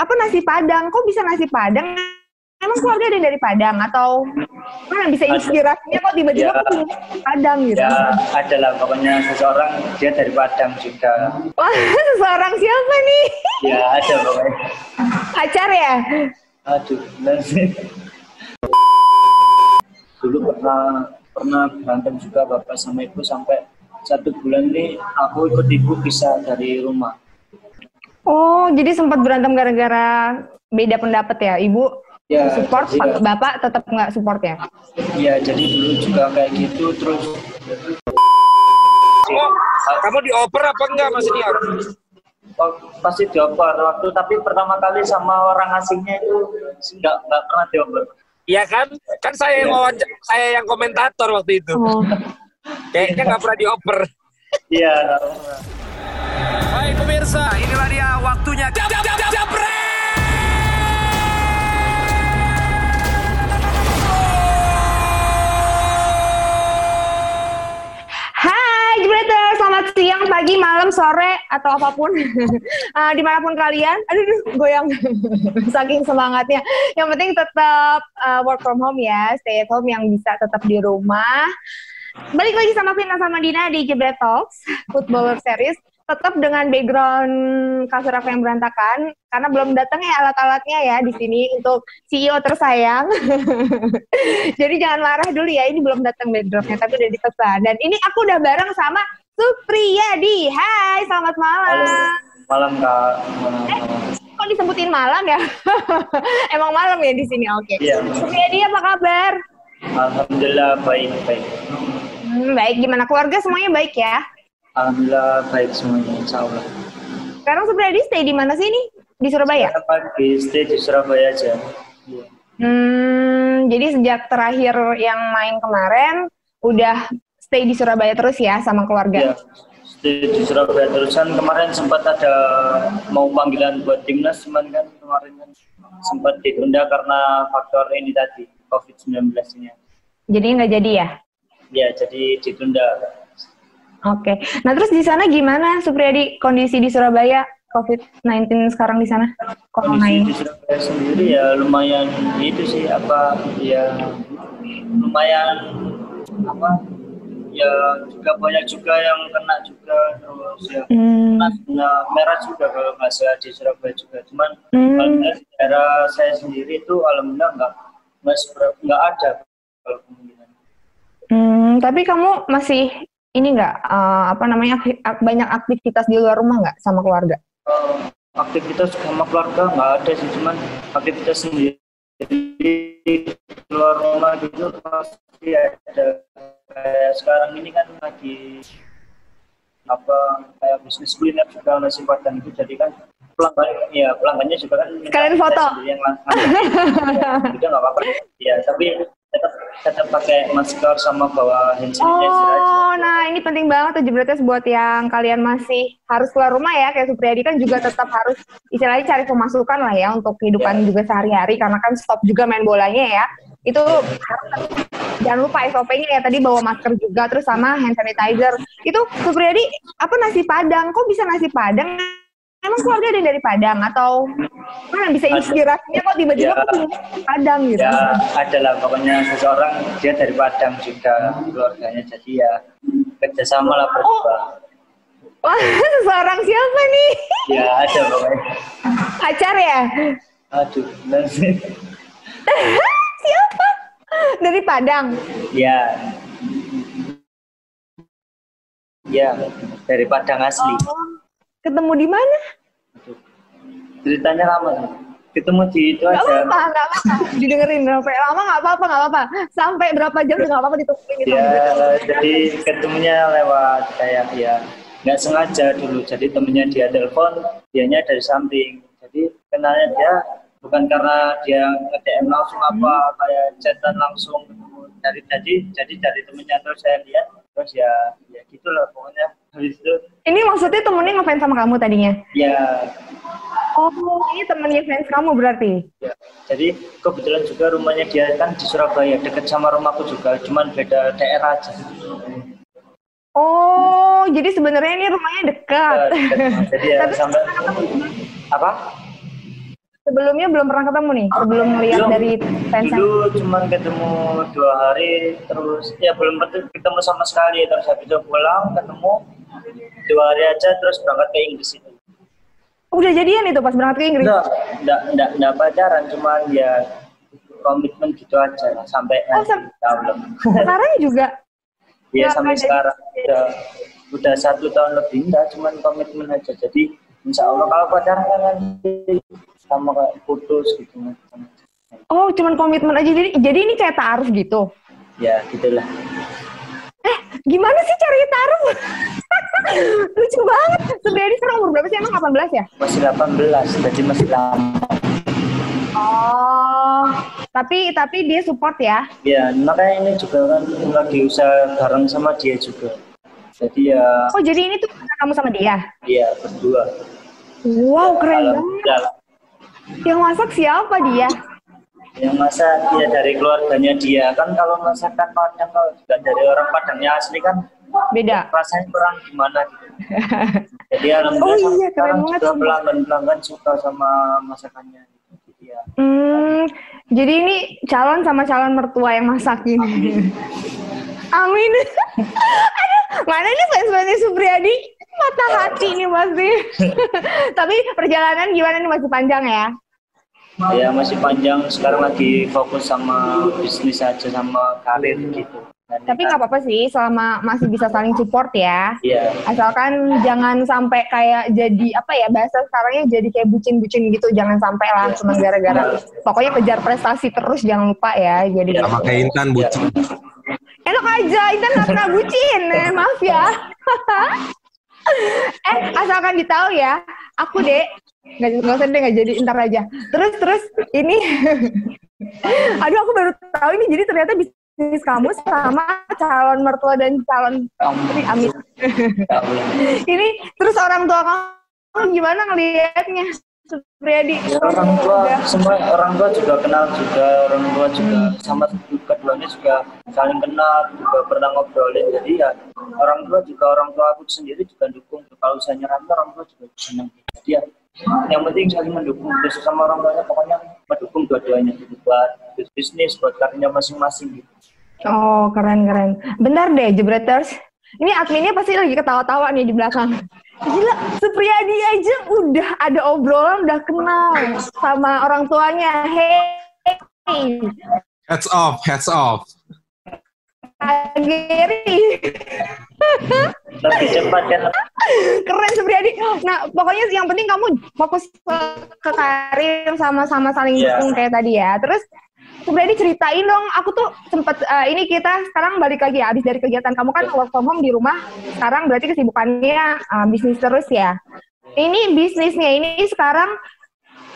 apa nasi Padang? Kok bisa nasi Padang? Emang keluarga ada yang dari Padang atau mana bisa inspirasinya kok tiba-tiba Ya. punya nasi Padang gitu? Ya ada lah pokoknya seseorang dia dari Padang juga. Wah, seseorang siapa nih? Ya ada pokoknya. Pacar ya? Aduh, benar sih. Dulu pernah pernah berantem juga bapak sama ibu sampai satu bulan ini aku ikut ibu pisah dari rumah. Oh, jadi sempat berantem gara-gara beda pendapat ya, Ibu? Ya, support, jadi- Bapak tetap nggak support ya? Iya, jadi dulu juga kayak gitu terus Oh, kamu dioper apa enggak Mas wak- pasti dioper waktu tapi pertama kali sama orang asingnya itu nggak nggak pernah dioper. Iya kan? Kan saya yang wawancara, saya yang komentator waktu itu. Oh. Kayaknya nggak pernah dioper. Iya. Baik pemirsa, inilah dia waktunya. Jap, jap, jap, jap, japret! Hai selamat siang, pagi, malam, sore, atau apa pun. Uh, Di mana pun kalian. Aduh, aduh, goyang. Saking semangatnya. Yang penting tetap uh, work from home ya. Stay at home yang bisa tetap di rumah. Balik lagi sama Vina sama Dina di Jebret Talks Footballer Series Tetap dengan background kasur aku yang berantakan Karena belum datang ya alat-alatnya ya di sini Untuk CEO tersayang Jadi jangan marah dulu ya, ini belum datang backdropnya, tapi udah dipesan. Dan ini aku udah bareng sama Supriyadi. Hai, selamat Halo. malam. Malam kak. Malam, malam. Kok disebutin malam ya? Emang malam ya di sini, oke. Iya. Supriyadi apa kabar? Alhamdulillah baik baik. Hmm, baik, gimana keluarga semuanya baik ya? Alhamdulillah baik semuanya, insya Allah. Sekarang Supriyadi stay di mana sih nih? Di Surabaya? Saya pagi stay di Surabaya aja. Iya. Hmm, jadi sejak terakhir yang main kemarin, udah stay di Surabaya terus ya sama keluarga? stay di Surabaya terusan kemarin sempat ada mau panggilan buat timnas cuman kan kemarin kan sempat ditunda karena faktor ini tadi COVID-19 ini. Jadi nggak jadi ya? Ya, jadi ditunda. Oke. Nah terus di sana gimana Supriyadi kondisi di Surabaya COVID-19 sekarang di sana? Corona Kondisi ini. di Surabaya sendiri ya lumayan itu sih apa ya lumayan apa ya juga banyak juga yang kena juga terus ya Hmm. kena merah juga kalau nggak salah di Surabaya juga cuman Hmm. kalau dari daerah saya sendiri itu alhamdulillah nggak nggak ada kalau kemungkinan Hmm, tapi kamu masih ini nggak eh, apa namanya ak- banyak aktivitas di luar rumah nggak sama keluarga? Aktivitas sama keluarga nggak ada sih cuman aktivitas sendiri di luar rumah gitu pasti ada kayak sekarang ini kan lagi apa kayak bisnis kuliner juga nasi padang itu jadi kan pelanggan ya pelanggannya juga kan kita foto. yang langsung itu nggak apa-apa ya tapi tetap tetap pakai masker sama bawa hand sanitizer aja Oh, nah ini penting banget tuh jebreters buat yang kalian masih harus keluar rumah ya kayak Supriyadi kan juga tetap harus istilahnya cari pemasukan lah ya untuk kehidupan Ya. juga sehari-hari karena kan stop juga main bolanya ya. Itu jangan lupa SOP-nya ya tadi bawa masker juga terus sama hand sanitizer. Itu Supriyadi apa nasi Padang? Kok bisa nasi Padang? Emang keluarga ada yang dari Padang atau mana bisa inspirasinya kok tiba-tiba Ya. kok Padang gitu? ya ada lah pokoknya seseorang dia dari Padang juga keluarganya jadi ya kerjasama lah berdua Wah, seseorang siapa nih? ya ada pokoknya Pacar ya? aduh sih Siapa? Dari Padang. ya ya dari Padang asli Oh, ketemu di mana? Ceritanya lama ketemu di itu Gak aja. apa-apa, gak apa-apa. Didengerin sampai lama gak apa-apa, gak apa-apa. Sampai berapa jam gak apa-apa ditungguin gitu. ya jadi ketemunya lewat kayak ya nggak sengaja dulu. Jadi temennya dia telepon dianya dari samping. Jadi kenalnya dia bukan karena dia nge-DM langsung apa kayak chatan langsung. Dari jadi jadi dari temennya terus saya lihat terus ya ya gitulah pokoknya habis itu Ini maksudnya temennya ngefans sama kamu tadinya? ya Oh, ini temennya fans kamu berarti? ya jadi kebetulan juga rumahnya dia kan di Surabaya deket sama rumahku juga cuman beda daerah aja Oh, jadi sebenarnya ini rumahnya dekat. Ya, jadi ya Tapi sampai apa sebelumnya belum pernah ketemu nih sebelum melihat Belum. dari fansnya. dulu cuma ketemu dua hari terus ya belum pernah ketemu sama sekali terus habis itu pulang ketemu dua hari aja terus berangkat ke Inggris itu Udah jadian itu pas berangkat ke Inggris. enggak enggak enggak, enggak pacaran cuman ya komitmen gitu aja sampai Oh, nanti sam- tahun Sekarang juga. ya sampai sekarang udah udah satu tahun lebih enggak cuman komitmen aja jadi insya Allah kalau pacaran kan nanti sama kayak putus gitu Oh, cuman komitmen aja. Jadi, jadi ini kayak taruh gitu. ya gitulah Eh, gimana sih caranya taruh? Lucu banget. Sebenarnya sekarang umur berapa sih? Emang 18 ya? masih 18 jadi masih lama Oh, tapi tapi dia support ya. Ya, makanya ini juga kan lagi usaha bareng sama dia juga. Jadi ya, Oh, jadi ini tuh kamu sama dia. dia berdua. Wow, keren banget. Yang masak siapa dia? Yang masa dia dari keluarganya dia kan kalau masakan Padang kalau juga dari orang Padangnya asli kan Beda. rasanya kurang gimana gitu. Jadi alhamdulillah Oh iya, sekarang juga pelanggan pelanggan suka sama masakannya. Jadi ya, Hmm, jadi ini calon sama calon mertua yang masakin. Amin. Aduh, mana ini fans-fansnya Supriyadi? Mata hati nih pasti. Tapi perjalanan gimana nih masih panjang ya? Ya masih panjang sekarang lagi fokus sama bisnis aja sama karir gitu. Dan Tapi nggak apa-apa sih selama masih bisa saling support ya. Iya, Asalkan jangan sampai kayak jadi apa ya bahasa sekarangnya jadi kayak bucin-bucin gitu. Jangan sampai lah cuma gara-gara. Pokoknya kejar prestasi terus jangan lupa ya. Jadi Iya. Sama kayak Intan bucin. Enak aja, Intan nggak pernah bucin. Eh, maaf ya. eh, asalkan ditahu ya, aku dek nggak nggak usah deh nggak jadi ntar aja. Terus terus ini, aduh aku baru tahu ini jadi ternyata bisnis kamu sama calon mertua dan calon. Ya Allah. ini terus orang tua kamu gimana ngelihatnya? Supriyadi. Ya, orang tua semua orang tua juga kenal juga orang tua juga sama keduanya juga saling kenal juga pernah ngobrolin jadi ya orang tua juga orang tua aku sendiri juga dukung kalau saya nyerah orang tua juga senang jadi ya yang penting saling mendukung terus sama orang tuanya pokoknya mendukung dua-duanya gitu buat bisnis buat karirnya masing-masing gitu Oh, keren keren. Bentar deh, Jebreters. Ini adminnya pasti lagi ketawa-tawa nih di belakang. Gila, Supriyadi aja udah ada obrolan, udah kenal sama orang tuanya. Hey, Heads off, heads off. Kak Geri. lebih cepat kan Keren Supriyadi. Nah, pokoknya yang penting kamu fokus ke, ke karir sama-sama saling Iya. dukung kayak tadi ya. Terus Supriyadi ceritain dong, aku tuh sempet eh, ini kita sekarang balik lagi ya, habis dari kegiatan kamu kan work from home di rumah. Sekarang berarti kesibukannya eh, bisnis terus ya. Ini bisnisnya ini sekarang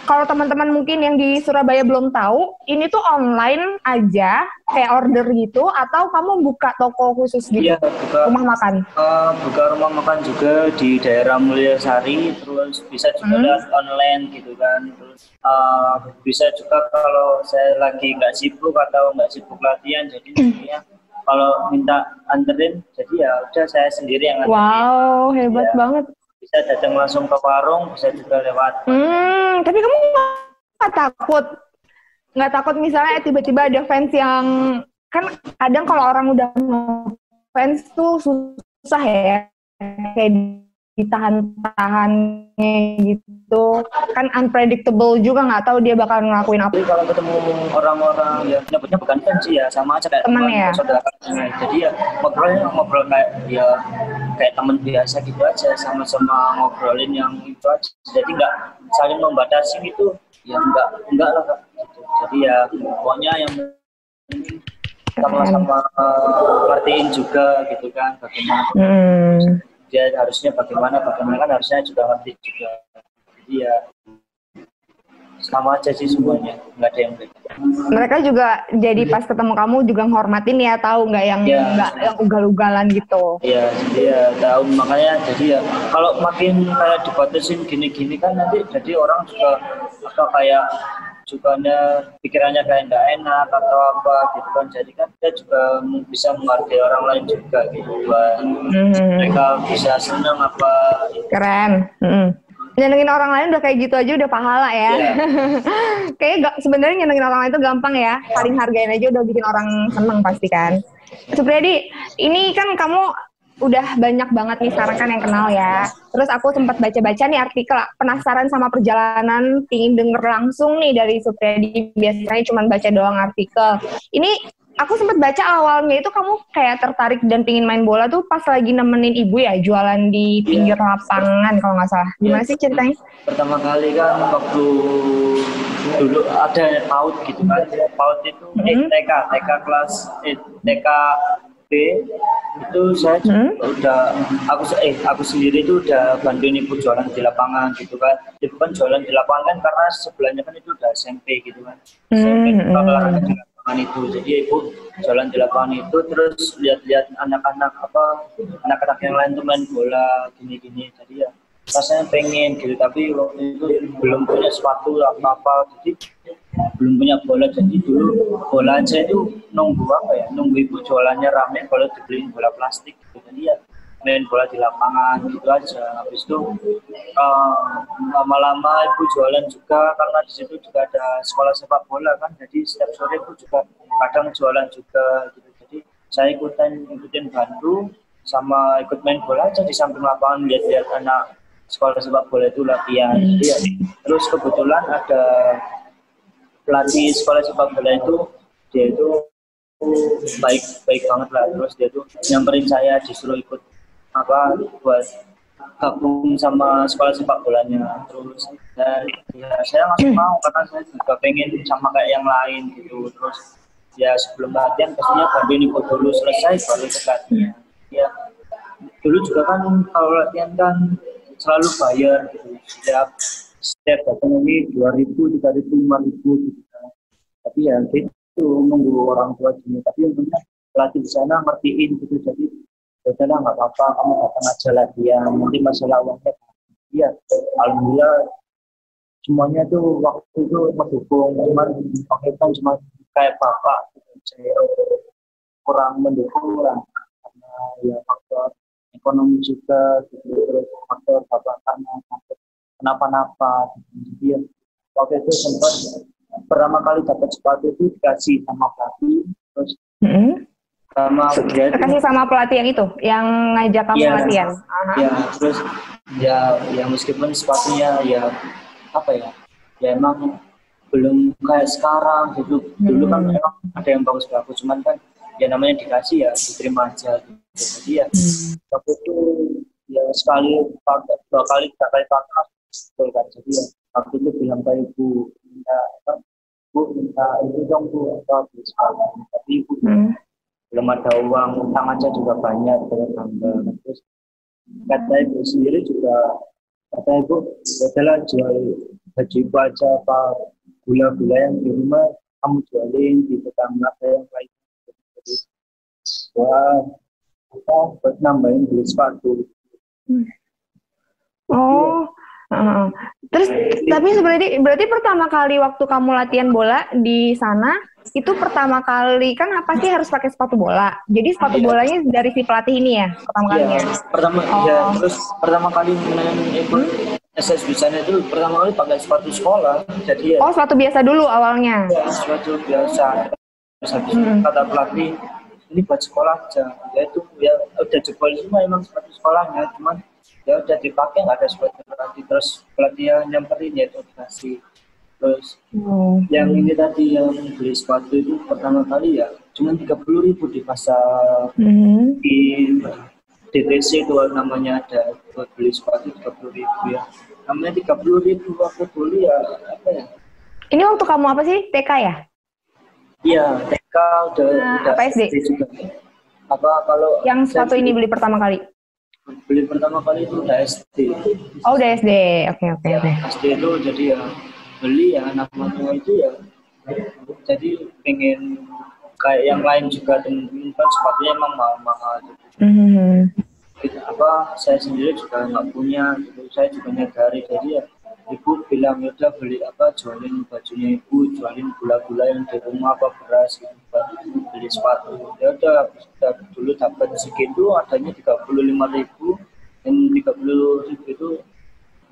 kalau teman-teman mungkin yang di Surabaya belum tahu, ini tuh online aja, kayak order gitu, atau kamu buka toko khusus gitu, iya buka rumah makan. Eh, buka rumah makan juga di daerah Mulyasari terus bisa juga Hmm. lewat online gitu kan terus eh, bisa juga kalau saya lagi nggak sibuk atau nggak sibuk latihan jadi ya, kalau minta anterin jadi ya udah saya sendiri yang anterin Wow, hebat Iya. banget. Bisa datang langsung ke warung bisa juga lewat Hmm, tapi kamu nggak takut? Nggak takut misalnya tiba-tiba ada fans yang kan kadang kalau orang udah fans tuh susah ya, kayak ditahan-tahannya gitu, kan unpredictable juga nggak tahu dia bakal ngelakuin apa. Jadi kalau ketemu orang-orang ya nyebutnya bukan fans sih ya sama aja kayak Temen ya? saudara. Jadi ya ngobrolnya ngobrol kayak ya kayak teman biasa gitu aja sama-sama ngobrolin yang itu aja. Jadi nggak saling membatasi gitu ya enggak enggak lah Kak. gitu. Jadi ya pokoknya yang sama-sama eh, ngertiin juga gitu kan bagaimana Hmm. dia harusnya bagaimana bagaimana kan harusnya juga ngerti juga. Jadi ya sama aja sih semuanya nggak ada yang beda. Mereka juga jadi pas ketemu kamu juga menghormatin ya, tahu nggak yang Iya. nggak yang ugal-ugalan gitu. Iya, jadi ya tahu makanya jadi ya kalau makin kayak dibatasin gini-gini kan nanti jadi orang juga apa kayak juga pikirannya kayak nggak enak atau apa gitu kan jadi kan kita juga bisa menghargai orang lain juga gitu buat Hmm. mereka bisa senang apa Keren. Hmm. Nyenengin orang lain udah kayak gitu aja udah pahala ya. Iya. Kayak gak sebenarnya nyenengin orang lain itu gampang ya. Saling hargain aja udah bikin orang seneng pasti kan. Supriyadi, ini kan kamu udah banyak banget nih sekarang kan yang kenal ya. Terus aku sempat baca-baca nih artikel penasaran sama perjalanan, pingin denger langsung nih dari Supriyadi. Biasanya cuma baca doang artikel. Ini aku sempat baca awalnya itu kamu kayak tertarik dan pingin main bola tuh pas lagi nemenin ibu ya jualan di pinggir lapangan kalau nggak salah. Gimana sih ceritanya? pertama kali kan waktu dulu ada PAUD gitu kan PAUD itu eh, Mhm. TK TK kelas eh, TK B itu saya Mhm. udah aku eh aku sendiri itu udah bantuin ibu jualan di lapangan gitu kan ibu kan jualan di lapangan kan karena sebelahnya kan itu udah SMP gitu kan SMP Mhm. Lapangan itu. Jadi ibu jualan di lapangan itu terus lihat-lihat anak-anak apa anak-anak yang lain tuh main bola gini-gini. Jadi ya rasanya pengen gitu. Tapi waktu itu belum punya sepatu apa apa jadi belum punya bola. Jadi dulu bola aja itu nunggu apa ya? Nunggu ibu jualannya rame kalau dibeliin bola plastik. Gitu. jadi ya main bola di lapangan gitu aja. Habis itu eh, lama-lama ibu jualan juga karena di situ juga ada sekolah sepak bola kan. Jadi setiap sore ibu juga kadang jualan juga gitu. Jadi saya ikutan ikutin bantu sama ikut main bola aja di samping lapangan lihat-lihat anak sekolah sepak bola itu latihan. Jadi ya, terus kebetulan ada pelatih sekolah sepak bola itu dia itu baik baik banget lah. Terus dia tuh nyamperin saya disuruh ikut apa buat gabung sama sekolah sepak bolanya. Terus dan ya saya langsung mau karena saya juga pengen sama kayak yang lain gitu. Terus ya sebelum latihan pastinya bantuin ikut dulu selesai baru ikut latihan. Ya dulu juga kan kalau latihan kan selalu bayar gitu. Setiap setiap datang ini dua ribu tiga ribu lima ribu gitu. Tapi ya gitu nunggu orang tua gini. Tapi untungnya pelatih di sana ngertiin gitu. Jadi ya udahlah nggak apa-apa kamu datang aja latihan nanti masalah uangnya iya alhamdulillah semuanya tuh waktu itu mendukung cuman waktu itu kan cuma kayak bapak gitu. saya kurang mendukung lah karena ya faktor ekonomi juga gitu terus faktor bapak karena takut kenapa-napa gitu. jadi ya, waktu itu sempat pertama kali dapat sepatu itu dikasih sama pelatih terus Mm-mm. Sama Kasih sama pelatih yang itu, yang ngajak kamu Iya. latihan. Ya terus ya ya meskipun sepatunya ya apa ya ya emang belum kayak sekarang gitu dulu kan Hmm. emang ada yang bagus bagus cuman kan ya namanya dikasih ya diterima aja gitu. jadi ya Hmm. waktu itu ya sekali pakai dua kali tiga kali pakai betul kan jadi ya waktu itu bilang ke ibu minta apa bu minta itu dong bu apa beli sepatu tapi ibu Hmm. Belum ada uang utang aja juga banyak terus tambah terus kata ibu sendiri juga kata ibu adalah jual baju ibu aja apa gula-gula yang di rumah kamu jualin di tetangga yang lain jadi wah apa buat nambahin beli sepatu Oh. heeh. Terus tapi sebenarnya berarti pertama kali waktu kamu latihan bola di sana itu pertama kali kan apa sih harus pakai sepatu bola. Jadi sepatu Iya. bolanya dari si pelatih ini ya pertama kalinya. ya pertama Oh. ya terus pertama kali main ikut SS di sana itu pertama kali pakai sepatu sekolah jadi ya Oh sepatu biasa dulu awalnya. ya sesuatu biasa terus habis itu Mm-mm. kata pelatih ini buat sekolah aja ya itu ya udah jebol semua emang sepatu sekolahnya cuman ya udah dipakai nggak ada sepatu pelatih terus pelatih yang nyamperin ya itu dikasih terus Oh. yang ini tadi yang beli sepatu itu pertama kali ya cuma tiga puluh ribu di pasar Mhm. di DTC itu namanya ada buat beli sepatu tiga puluh ribu ya namanya tiga puluh ribu waktu dulu ya apa ya Ini waktu kamu apa sih TK ya? Iya, TK udah, Nah, udah apa SD? juga. Apa kalau Yang sepatu ini beli pertama kali? beli pertama kali itu udah SD. Oh udah SD. Oke oke Ya, oke. SD itu jadi ya beli ya anak tua itu ya. Jadi pengen kayak yang lain juga temen-temen kan sepatunya emang mahal-mahal gitu. Mhm. Gitu, apa saya sendiri juga nggak punya gitu. Saya juga nyadari jadi ya ibu bilang ya udah beli apa jualin bajunya ibu jualin gula-gula yang di rumah apa beras gitu beli sepatu. Ya udah dulu dapat segitu adanya tiga puluh lima ribu. Dan tiga puluh ribu itu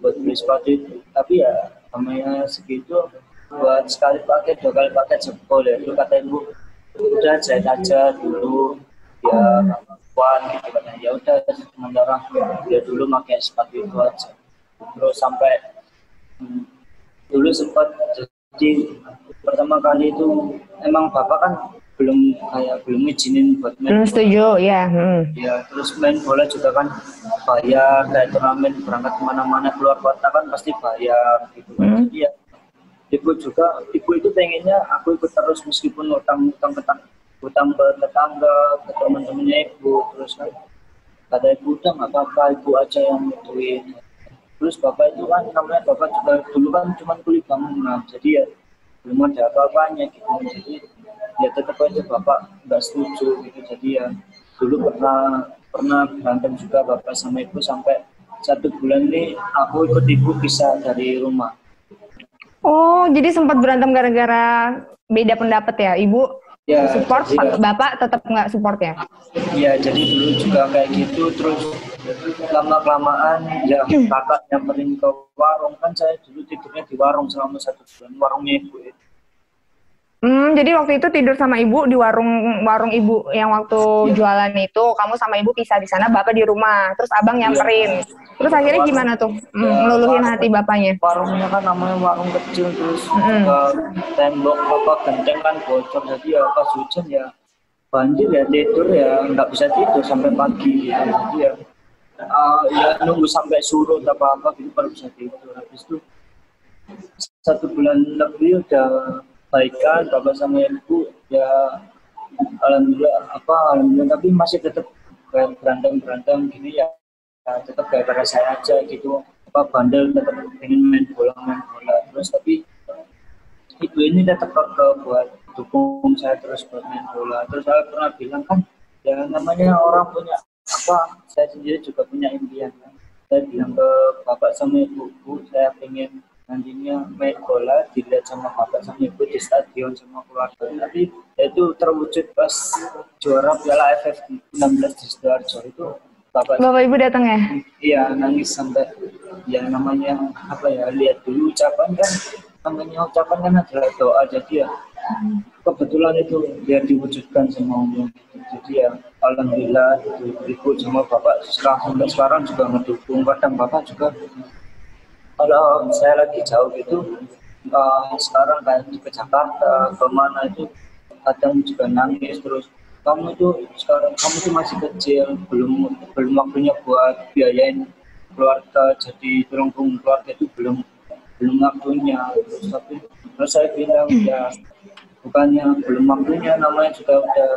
buat beli sepatu itu. Tapi ya namanya segitu buat sekali pakai dua kali pakai jempol ya. Itu kata ibu udah jahit aja dulu ya kuat gitu kan ya udah sementara dia dulu pakai sepatu itu aja. Terus sampai hmm, dulu sempat jadi pertama kali itu emang bapak kan belum kayak belum izinin buat main Hmm, setuju, ya. Hmm. ya terus main bola juga kan bayar kayak turnamen berangkat ke mana-mana keluar kota kan pasti bayar gitu Hmm. jadi ya ibu juga ibu itu pengennya aku ikut terus meskipun utang utang ke utang ke tetangga ke teman-temannya ibu terus kan kata ibu udah nggak apa-apa ibu aja yang duit terus bapak itu kan namanya bapak juga dulu kan cuma kulit bangunan jadi ya belum ada apa-apanya gitu jadi ya tetap aja bapak nggak setuju gitu. Jadi ya dulu pernah pernah berantem juga bapak sama ibu sampai satu bulan ini aku ikut ibu pisah dari rumah. Oh, jadi sempat berantem gara-gara beda pendapat ya, Ibu? ya Support, jadi ya- Bapak tetap nggak support ya? Ya, jadi dulu juga kayak gitu, terus lama kelamaan ya kakak nyamperin ke warung. Kan saya dulu tidurnya di warung selama satu bulan. Warungnya ibu itu. Hmm, jadi waktu itu tidur sama ibu di warung warung ibu yang waktu Iya. jualan itu kamu sama ibu pisah di sana, bapak di rumah, terus abang Iya. nyamperin. Terus akhirnya gimana tuh? Hmm, Ya, warung- hati bapaknya. Warungnya kan namanya warung kecil terus Mm. juga tembok apa genteng kan bocor jadi ya pas hujan ya banjir ya tidur ya nggak bisa tidur sampai pagi gitu. Jadi ya uh, ya nunggu sampai surut apa apa gitu baru bisa tidur. Habis itu satu bulan lebih udah baikan bapak sama ibu ya alhamdulillah apa alhamdulillah tapi masih tetap kayak berantem berantem gini ya, ya tetap gara-gara saya aja gitu. Apa bandel tetap pengen main bola main bola terus tapi ibu ini tetap ke buat dukung saya terus buat main bola. Terus saya pernah bilang kan ya namanya orang punya apa saya sendiri juga punya impian kan. Saya bilang ke bapak sama ibu "Bu, saya pengen nantinya main bola dilihat sama bapak sama ibu di stadion sama keluarga. Tapi itu terwujud pas juara piala AFF 16 di sidoarjo. Itu bapak Bapak ibu datang ya? iya nangis sampai ya namanya apa ya lihat dulu ucapan kan namanya ucapan kan adalah doa. Jadi ya kebetulan itu ya diwujudkan sama Allah jadi ya alhamdulillah itu ibu sama bapak. Sekarang sampai sekarang juga ngedukung kadang bapak juga kalau saya lagi jauh gitu eh, sekarang kayak di ke Jakarta ke mana itu kadang juga nangis terus. Kamu itu sekarang kamu itu masih kecil belum belum waktunya buat biayain keluarga jadi terungkung keluarga itu belum belum waktunya. Terus tapi terus saya bilang ya bukannya belum waktunya namanya juga udah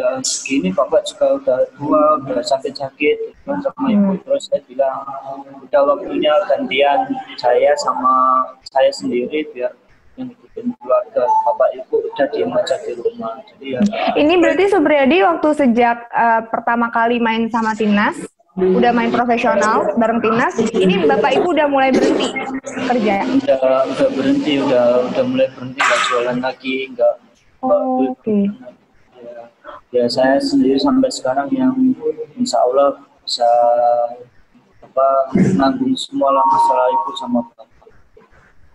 udah segini bapak juga udah tua udah sakit-sakit kan sama ibu terus saya bilang udah waktunya gantian saya sama saya sendiri biar yang bikin keluarga bapak ibu udah diem aja di rumah jadi ya Ini berarti Supriyadi waktu sejak eh, pertama kali main sama timnas, udah main profesional bareng timnas, ini bapak ibu udah mulai berhenti kerja. udah udah berhenti udah udah mulai berhenti nggak jualan lagi nggak Oh. Oke. ya, ya saya sendiri sampai sekarang yang insya Allah bisa apa nanggung semua lah masalah ibu sama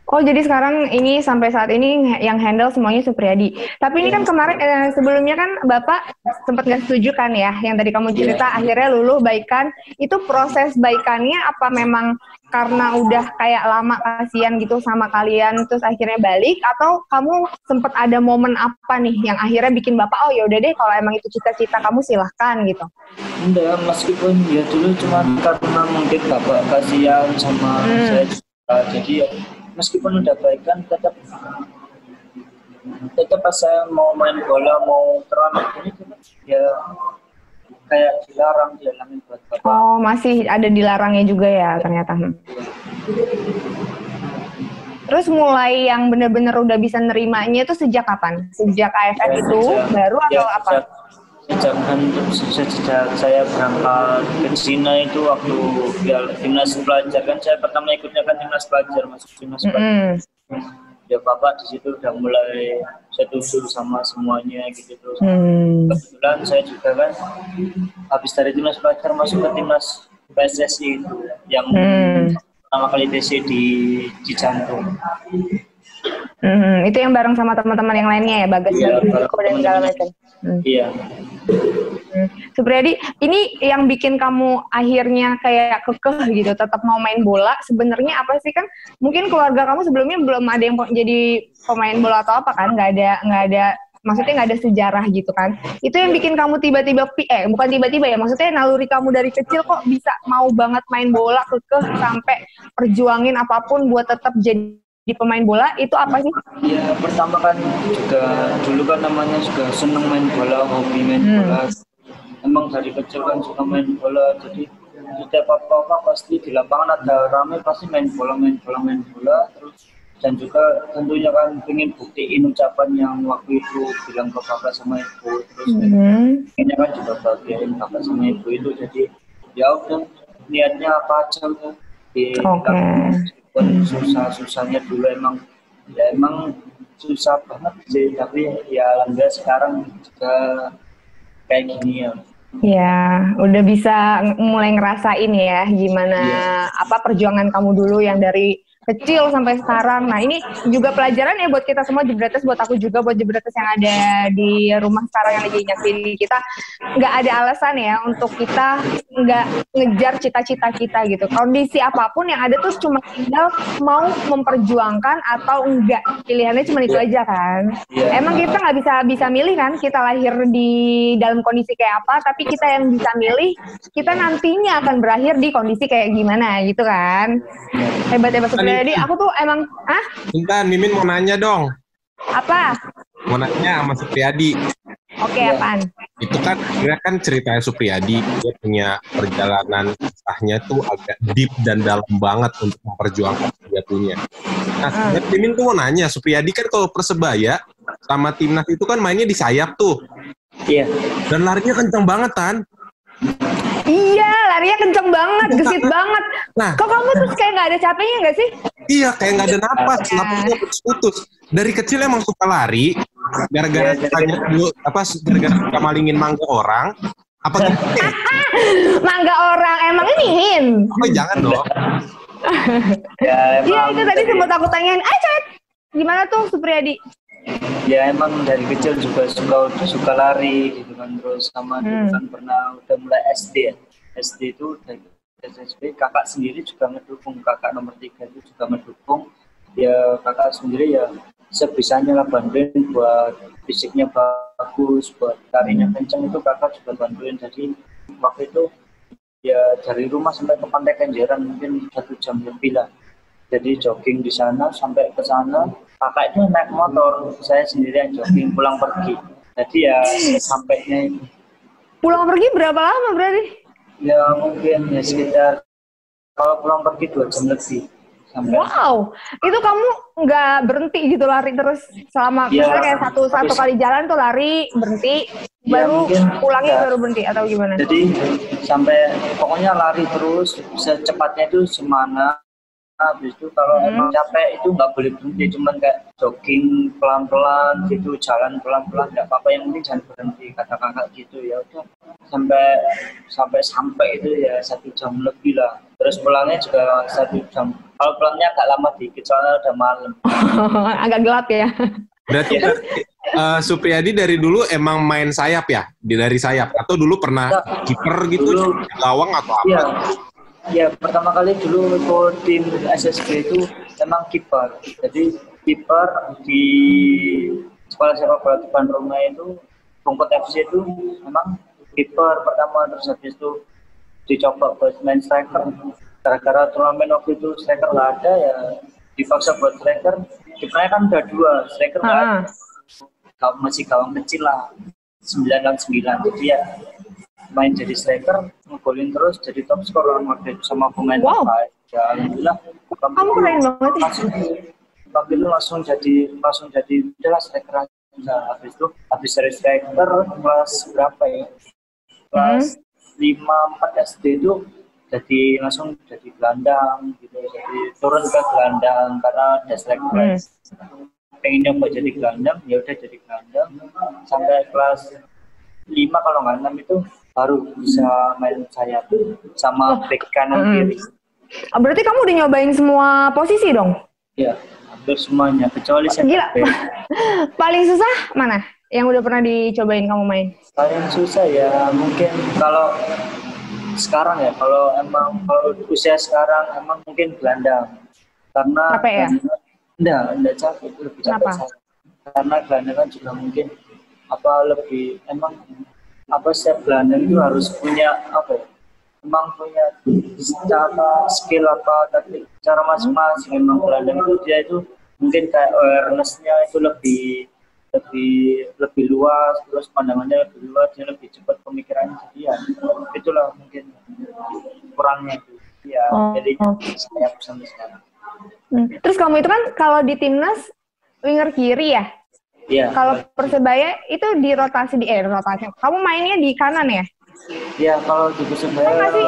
Oh jadi sekarang ini sampai saat ini yang handle semuanya Supriyadi. Tapi ini kan kemarin eh, sebelumnya kan Bapak sempat nggak setuju kan ya, yang tadi kamu cerita akhirnya luluh baikan. Itu proses baikannya apa memang karena udah kayak lama kasihan gitu sama kalian, terus akhirnya balik atau kamu sempat ada momen apa nih yang akhirnya bikin Bapak oh ya udah deh kalau emang itu cita-cita kamu silahkan gitu. enggak meskipun ya dulu cuma karena mungkin bapak kasihan sama Hmm. saya juga. jadi ya meskipun udah baik kan tetap tetap pas saya mau main bola mau terang ini tetap ya kayak dilarang dihalangin buat bapak Oh masih ada dilarangnya juga ya ternyata. Hmm. Terus mulai yang bener-bener udah bisa nerimanya itu sejak kapan? Sejak AFF Ya, itu sejak- baru atau ya, apa? Sejak, sejak, kan- sejak, saya berangkat ke Cina itu waktu ya, timnas pelajar kan saya pertama ikutnya kan timnas pelajar masuk timnas pelajar. Mm-mm. Ya bapak di situ udah mulai setuju sama semuanya gitu terus. Hmm. Kebetulan saya juga kan habis dari timnas pelajar masuk ke timnas PSSI itu yang Hmm. pertama kali TC di di jantung. Hmm, itu yang bareng sama teman-teman yang lainnya ya, Bagas Riko dan segala macam. Hmm. Iya. Hmm. Supriyadi, ini yang bikin kamu akhirnya kayak kekeh gitu, tetap mau main bola. Sebenarnya apa sih kan? Mungkin keluarga kamu sebelumnya belum ada yang jadi pemain bola atau apa kan? Nggak ada, nggak ada. Maksudnya nggak ada sejarah gitu kan? Itu yang bikin kamu tiba-tiba, eh bukan tiba-tiba ya, maksudnya naluri kamu dari kecil kok bisa mau banget main bola kekeh sampai perjuangin apa pun buat tetap jadi pemain bola. Itu apa sih? Ya pertama kan juga dulu kan namanya juga seneng main bola, hobi main Hmm. bola. Emang dari kecil kan suka main bola, jadi setiap apa-apa pasti di lapangan ada rame pasti main bola, main bola, main bola. Terus dan juga tentunya kan pengen buktiin ucapan yang waktu itu bilang ke bapak sama ibu. Terus Hmm. pengennya kan juga bagian bapak sama ibu itu jadi ya udah niatnya apa aja udah di Oke. Buat susah-susahnya dulu emang ya emang susah banget sih tapi ya alhamdulillah sekarang juga kayak gini ya Ya, udah bisa mulai ngerasain ya gimana Iya. apa perjuangan kamu dulu yang dari kecil sampai sekarang. Nah, ini juga pelajaran ya buat kita semua jebretes, buat aku juga, buat jebretes yang ada di rumah sekarang yang lagi nyaksiin kita. Nggak ada alasan ya untuk kita nggak ngejar cita-cita kita gitu. Kondisi apa pun yang ada tuh cuma tinggal mau memperjuangkan atau enggak. Pilihannya cuma itu aja kan. Iya. Emang kita nggak bisa bisa milih kan kita lahir di dalam kondisi kayak apa, tapi kita yang bisa milih kita nantinya akan berakhir di kondisi kayak gimana gitu kan. Hebat hebat sekali. Jadi aku tuh emang ah Intan, Mimin mau nanya dong. apa? Mau nanya sama Supriyadi. Oke Iya. apaan? Itu kan kira kan ceritanya Supriyadi dia punya perjalanan kisahnya tuh agak deep dan dalam banget untuk memperjuangkan dia punya. Nah, sebenarnya Mimin tuh mau nanya, Supriyadi kan kalau persebaya sama timnas itu kan mainnya di sayap tuh iya dan larinya kenceng banget kan. Iya, larinya kenceng banget, gesit banget. Nah. Kok kamu terus kayak nggak ada capeknya nggak sih? Iya, kayak nggak ada napas, Ya. napasnya putus-putus. Dari kecil emang suka lari, gara-gara Iya, tanya dulu apa gara-gara suka malingin mangga orang. Apa gitu? Mangga orang emang ini hin. Oh, jangan dong. ya emang Iya itu tadi sempat aku tanyain. Ah Cet, gimana tuh Supriyadi? Ya emang dari kecil juga suka suka lari gitu kan terus sama Hmm. kan pernah udah mulai SD ya. SD itu dari SSB kakak sendiri juga ngedukung kakak nomor tiga itu juga mendukung ya kakak sendiri ya sebisanya lah bantuin buat fisiknya bagus buat larinya kenceng itu kakak juga bantuin. Jadi waktu itu ya dari rumah sampai ke pantai Kenjeran mungkin satu jam lebih lah. Jadi jogging di sana sampai ke sana kakak itu naik motor saya sendirian jogging pulang pergi jadi ya sampainya Pulang pergi berapa lama berarti? ya mungkin ya sekitar kalau pulang pergi dua jam lebih sampai Wow, itu kamu nggak berhenti gitu lari terus selama misalnya kayak satu satu kali jalan tuh lari berhenti Iya, baru pulangnya enggak. baru berhenti atau gimana? jadi sampai pokoknya lari terus secepatnya itu semana habis itu kalau Hmm. emang capek itu nggak boleh berhenti cuman kayak jogging pelan-pelan gitu jalan pelan-pelan nggak apa-apa yang penting jangan berhenti kata kakak gitu ya udah sampai sampai sampai itu ya satu jam lebih lah terus pulangnya juga satu jam kalau pulangnya agak lama dikit soalnya udah malam Agak gelap ya. Berarti eh, Supriyadi dari dulu emang main sayap ya? Di dari sayap atau dulu pernah Enggak. kiper gitu, Dulu- gawang atau apa? Iya. Ya, pertama kali dulu ikut tim SSB itu emang kiper. Jadi kiper di sekolah sepak bola depan rumah itu Rungkut FC itu memang kiper pertama terus habis itu dicoba buat main striker. Gara-gara turnamen waktu itu striker nggak ada ya dipaksa buat striker. Kipernya kan udah dua, striker ada. Gaw- masih gawang kecil lah, 9 dan 9. Jadi ya main jadi striker, ngegolin terus jadi top scorer waktu itu sama pemain Wow. terbaik. Ya alhamdulillah. Kamu keren banget ya. Langsung waktu itu langsung jadi langsung jadi udahlah striker aja. Habis itu habis dari striker kelas berapa ya? Kelas lima empat SD itu jadi langsung jadi gelandang gitu jadi turun ke gelandang karena ada striker Hmm. pengen nyoba jadi gelandang ya udah jadi gelandang sampai kelas 5 kalau nggak enam itu baru bisa main sayap sama back kanan Hmm. kiri Ah, Berarti kamu udah nyobain semua posisi dong? ya hampir semuanya kecuali saya Gila. Paling susah mana? Yang udah pernah dicobain kamu main? paling susah ya mungkin kalau sekarang ya kalau emang kalau usia sekarang emang mungkin gelandang karena Capek ya? enggak enggak capek lebih capek Kenapa? karena gelandang kan juga mungkin apa lebih emang apa setiap gelandang itu harus punya apa ya emang punya cara skill apa tapi cara masing-masing emang gelandang itu dia itu mungkin kayak awareness-nya itu lebih lebih lebih luas terus pandangannya lebih luas dia lebih cepat pemikirannya jadi ya itulah mungkin kurangnya itu ya Oh, jadi oh. saya sampai sekarang Hmm. Terus kamu itu kan kalau di timnas winger kiri ya? Ya Kalau persebaya itu di rotasi di eh rotasi. Kamu mainnya di kanan ya? ya kalau di Kan Persebaya nggak sih?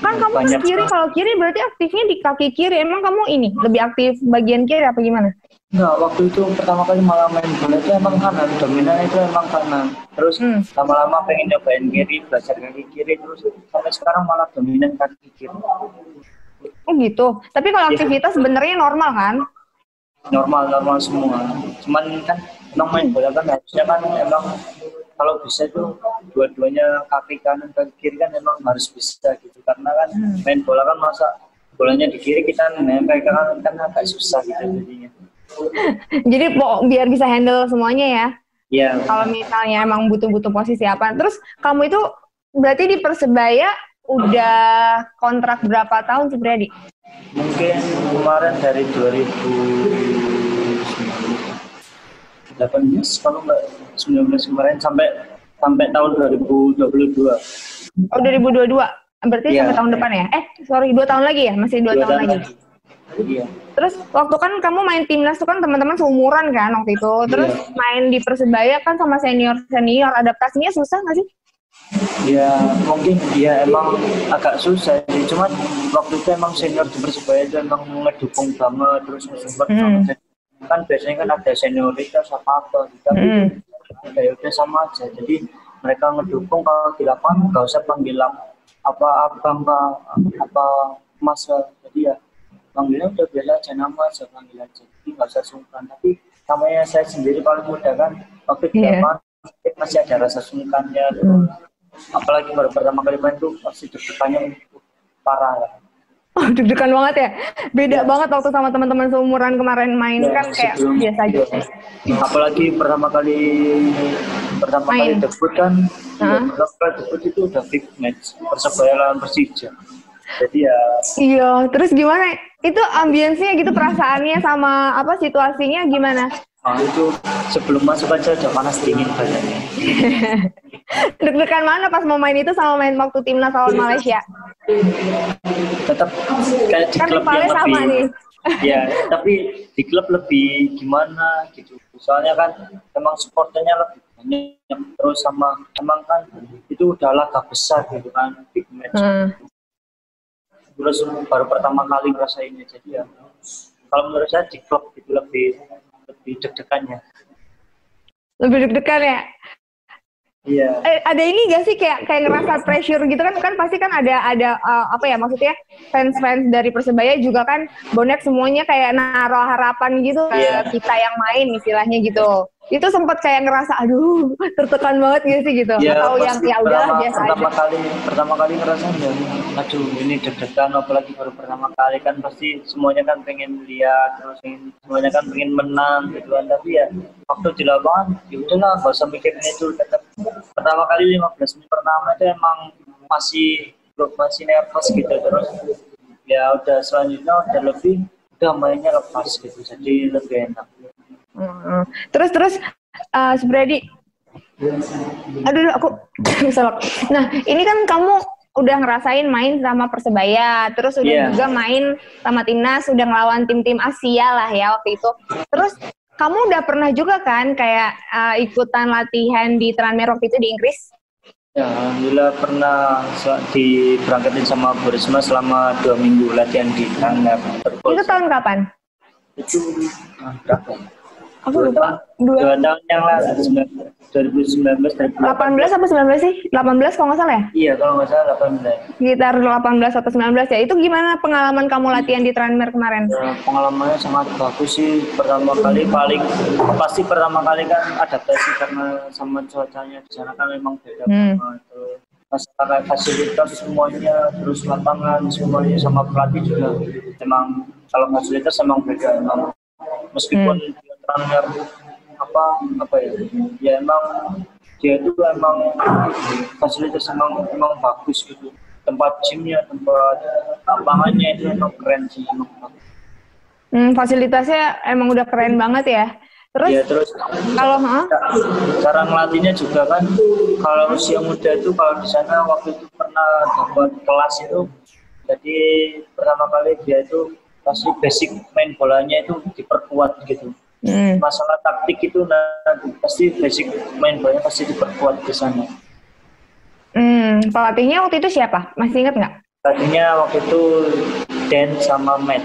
Kan kamu banyak di kiri. Kalau kiri berarti aktifnya di kaki kiri. Emang kamu ini lebih aktif bagian kiri apa gimana? Enggak, waktu itu pertama kali malah main bola itu emang kanan, dominan itu emang kanan. Terus Hmm. lama-lama pengen nyobain kiri, belajar kaki kiri, terus sampai sekarang malah dominan kaki kiri. Oh gitu. Tapi kalau Iya. aktivitas sebenarnya normal kan? Normal, normal semua. Cuman kan emang main bola kan harusnya kan emang kalau bisa tuh dua-duanya kaki kanan kaki kiri kan emang harus bisa gitu karena kan main bola kan masa bolanya di kiri kita nempel ke kanan kan agak susah gitu jadinya. Jadi biar bisa handle semuanya ya. Iya. Kalau misalnya emang butuh-butuh posisi apa. Terus kamu itu berarti di persebaya udah kontrak berapa tahun sebenarnya di? Mungkin kemarin dari 2018 kalau nggak 19 kemarin sampai sampai tahun 2022. Oh 2022. Berarti Iya. sampai tahun depan ya? Eh sorry dua tahun lagi ya? Masih dua, tahun, lagi. Iya. Terus waktu kan kamu main timnas tuh kan teman-teman seumuran kan waktu itu. Terus Iya. main di persebaya kan sama senior senior. Adaptasinya susah nggak sih? Ya mungkin dia emang agak susah sih. Cuman waktu itu emang senior di Persebaya itu emang ngedukung banget terus support Hmm. banget. Kan biasanya kan ada senioritas apa apa gitu. Tapi Hmm. ya udah sama aja. Jadi mereka ngedukung kalau di lapangan nggak usah panggil apa abang apa apa mas jadi ya panggilnya udah biasa aja nama aja panggil aja jadi nggak usah sungkan tapi namanya saya sendiri paling muda kan waktu di lapangan masih ada rasa sungkannya terus apalagi baru pertama kali main tuh pasti deg-degannya parah lah. Oh, deg-degan banget ya. Beda banget waktu sama teman-teman seumuran kemarin main Ya, kan kayak sebelum- biasa aja. iya. apalagi pertama kali pertama Main. kali debut kan ya, pertama kali debut itu udah big match persebaya lawan persija jadi ya Iya, terus gimana? Itu ambience-nya gitu perasaannya sama apa situasinya gimana? Nah, itu sebelum masuk aja udah panas dingin badannya Deg-degan mana pas mau main itu sama main waktu timnas lawan Malaysia? tetap kayak di Kan klub yang sama lebih nih. ya tapi di klub lebih gimana gitu soalnya kan emang supporternya lebih banyak terus sama emang kan itu udah laga besar gitu kan big match Hmm. terus baru pertama kali ngerasainnya jadi ya kalau menurut saya di klub itu lebih lebih deg-degannya Lebih deg-degan ya. iya Eh, ada ini gak sih kayak kayak ngerasa pressure gitu kan kan pasti kan ada ada uh, apa ya maksudnya fans-fans dari persebaya juga kan bonek semuanya kayak naruh harapan gitu ke Iya. kita yang main istilahnya gitu itu sempat kayak ngerasa aduh tertekan banget gitu sih? gitu. Ya atau yang ya pertama, biasa pertama aja. kali pertama kali ngerasain ya aduh ini deg-degan apalagi baru pertama kali. Kan pasti semuanya kan pengen lihat terus pengen- semuanya kan pengen menang gitu kan. Tapi ya waktu di lapangan ya udahlah gak usah mikirin itu tetap pertama kali 15 menit pertama itu emang masih masih nervous gitu. Terus ya udah selanjutnya udah lebih udah mainnya lepas gitu. Jadi lebih enak Hmm. terus terus uh, Subradi aduh aku salah nah ini kan kamu udah ngerasain main sama persebaya terus udah Iya. juga main sama timnas udah ngelawan tim-tim Asia lah ya waktu itu terus kamu udah pernah juga kan kayak uh, ikutan latihan di Tranmere waktu itu di Inggris Ya, Alhamdulillah pernah diberangkatin sama Bu Risma selama dua minggu latihan di Tangerang. itu tahun kapan Itu ah, berapa? Aku lupa dua Dua tahun yang lalu sebenarnya. 2019 18 apa 19 sih? 18 kalau nggak salah ya? Iya, kalau nggak salah 18. Sekitar 18 atau 19 ya. Itu gimana pengalaman kamu latihan di Tranmere kemarin? Ya, pengalamannya sangat bagus sih. Pertama kali paling pasti pertama kali kan adaptasi karena sama cuacanya di sana kan memang beda Hmm. banget. Masalah fasilitas semuanya, terus lapangan semuanya sama pelatih juga. Emang kalau fasilitas emang beda emang. Meskipun Hmm. Tranmere apa apa ya, ya emang dia itu emang fasilitas emang emang bagus gitu. Tempat gymnya, tempat lapangannya itu emang keren sih. Emang bagus. Hmm, fasilitasnya emang udah keren banget ya. Terus Ya terus kalau ha? cara ngelatihnya juga kan kalau usia muda itu kalau di sana waktu itu pernah dapat kelas itu jadi pertama kali dia itu pasti basic main bolanya itu diperkuat gitu Hmm. masalah taktik itu nanti pasti basic main bolanya pasti diperkuat di sana Hmm, pelatihnya waktu itu siapa? Masih ingat nggak? tadinya waktu itu Dan sama Matt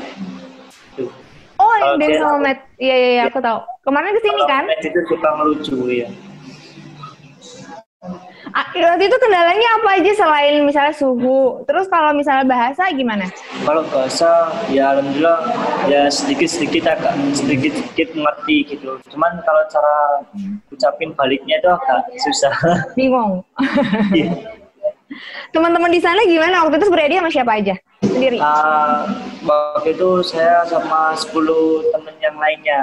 Tuh. Oh, yang Dan sama Matt. Iya, iya, iya, aku tahu. Kemarin ke sini Kalau kan? Matt itu suka ngelucu ya Waktu itu kendalanya apa aja selain misalnya suhu? Terus kalau misalnya bahasa gimana? kalau bahasa ya alhamdulillah ya sedikit sedikit agak sedikit sedikit mengerti gitu cuman kalau cara ucapin baliknya itu agak susah Bingung. Iya. Teman-teman di sana gimana? Waktu itu Supriyadi sama siapa aja? Sendiri? Ah, waktu itu saya sama 10 temen yang lainnya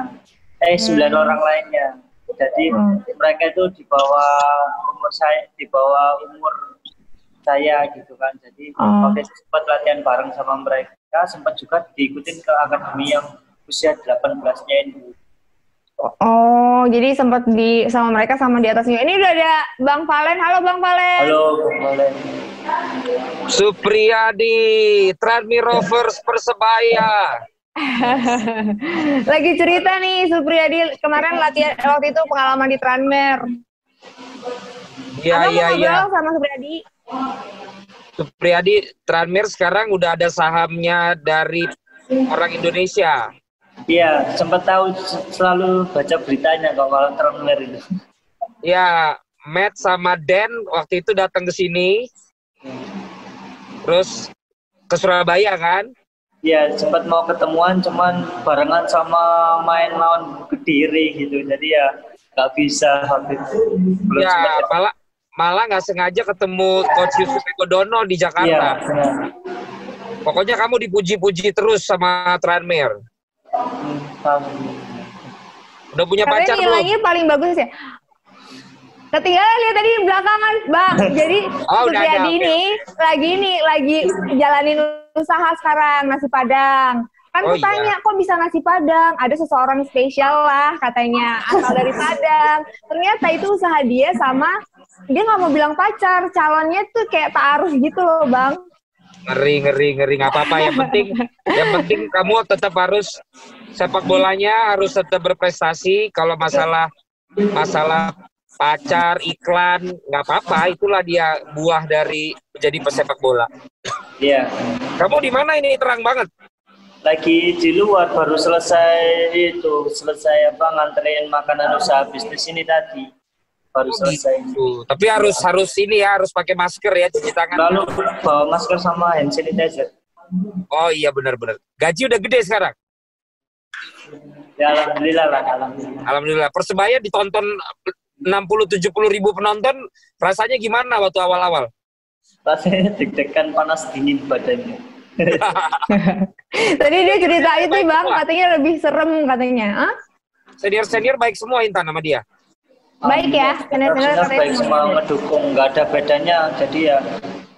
eh 9 orang lainnya jadi Hmm. mereka itu di bawah umur saya di bawah umur saya gitu kan jadi Oh. waktu itu sempat latihan bareng sama mereka sempat juga diikutin ke akademi yang usia 18-nya ini Oh, jadi sempat di sama mereka sama di atasnya. Ini udah ada Bang Valen. Halo Bang Valen. Halo, boleh. Supriyadi, Tranmere Rovers Persebaya. Lagi cerita nih Supriyadi kemarin latihan waktu itu pengalaman di Tranmere. Iya, iya, iya. sama Supriyadi. Supriyadi, Tranmere sekarang udah ada sahamnya dari orang Indonesia. Iya, sempat tahu selalu baca beritanya kok kalau Tranmere itu. Ya, Matt sama Dan waktu itu datang ke sini. Terus ke Surabaya kan? Iya, sempat mau ketemuan cuman barengan sama main lawan Kediri gitu. Jadi ya nggak bisa waktu itu. Belum Ya, sempat. malah malah nggak sengaja ketemu Coach Yusuf Eko Dono di Iya, Jakarta. benar. Pokoknya kamu dipuji-puji terus sama Tranmere. Hmm. Udah punya Katanya pacar belum? nilainya paling bagus ya. Ketinggalan lihat tadi belakangan, Bang. Jadi Oh, udah ada, ini lagi ini lagi jalanin usaha sekarang nasi padang. Kan Oh, tanya, kok bisa nasi padang? Ada seseorang spesial lah katanya asal dari Padang. Ternyata itu usaha dia sama dia nggak mau bilang pacar, calonnya tuh kayak taaruf gitu loh, Bang. Ngeri, ngeri, ngeri. Nggak apa-apa. Yang penting, yang penting kamu tetap harus sepak bolanya harus tetap berprestasi. Kalau masalah masalah pacar, iklan, nggak apa-apa. Itulah dia buah dari menjadi pesepak bola. Iya. Kamu di mana ini terang banget? Lagi di luar baru selesai itu, selesai apa nganterin makanan usaha bisnis ini tadi. Baru selesai. Tuh, tapi harus harus ini ya, harus pakai masker ya, cuci tangan. Lalu bawa masker sama hand sanitizer. Oh iya benar-benar. Gaji udah gede sekarang. Ya alhamdulillah lah, alhamdulillah. Alhamdulillah. Persebaya ditonton 60-70 ribu penonton. Rasanya gimana waktu awal-awal? Rasanya deg-degan panas dingin badannya. Tadi dia cerita itu, Bang, semua. katanya lebih serem katanya. Hah? Senior-senior baik semua Intan sama dia. Baik ya, senior-senior Harusnya katanya baik semua ngedukung, nggak ada bedanya. Jadi ya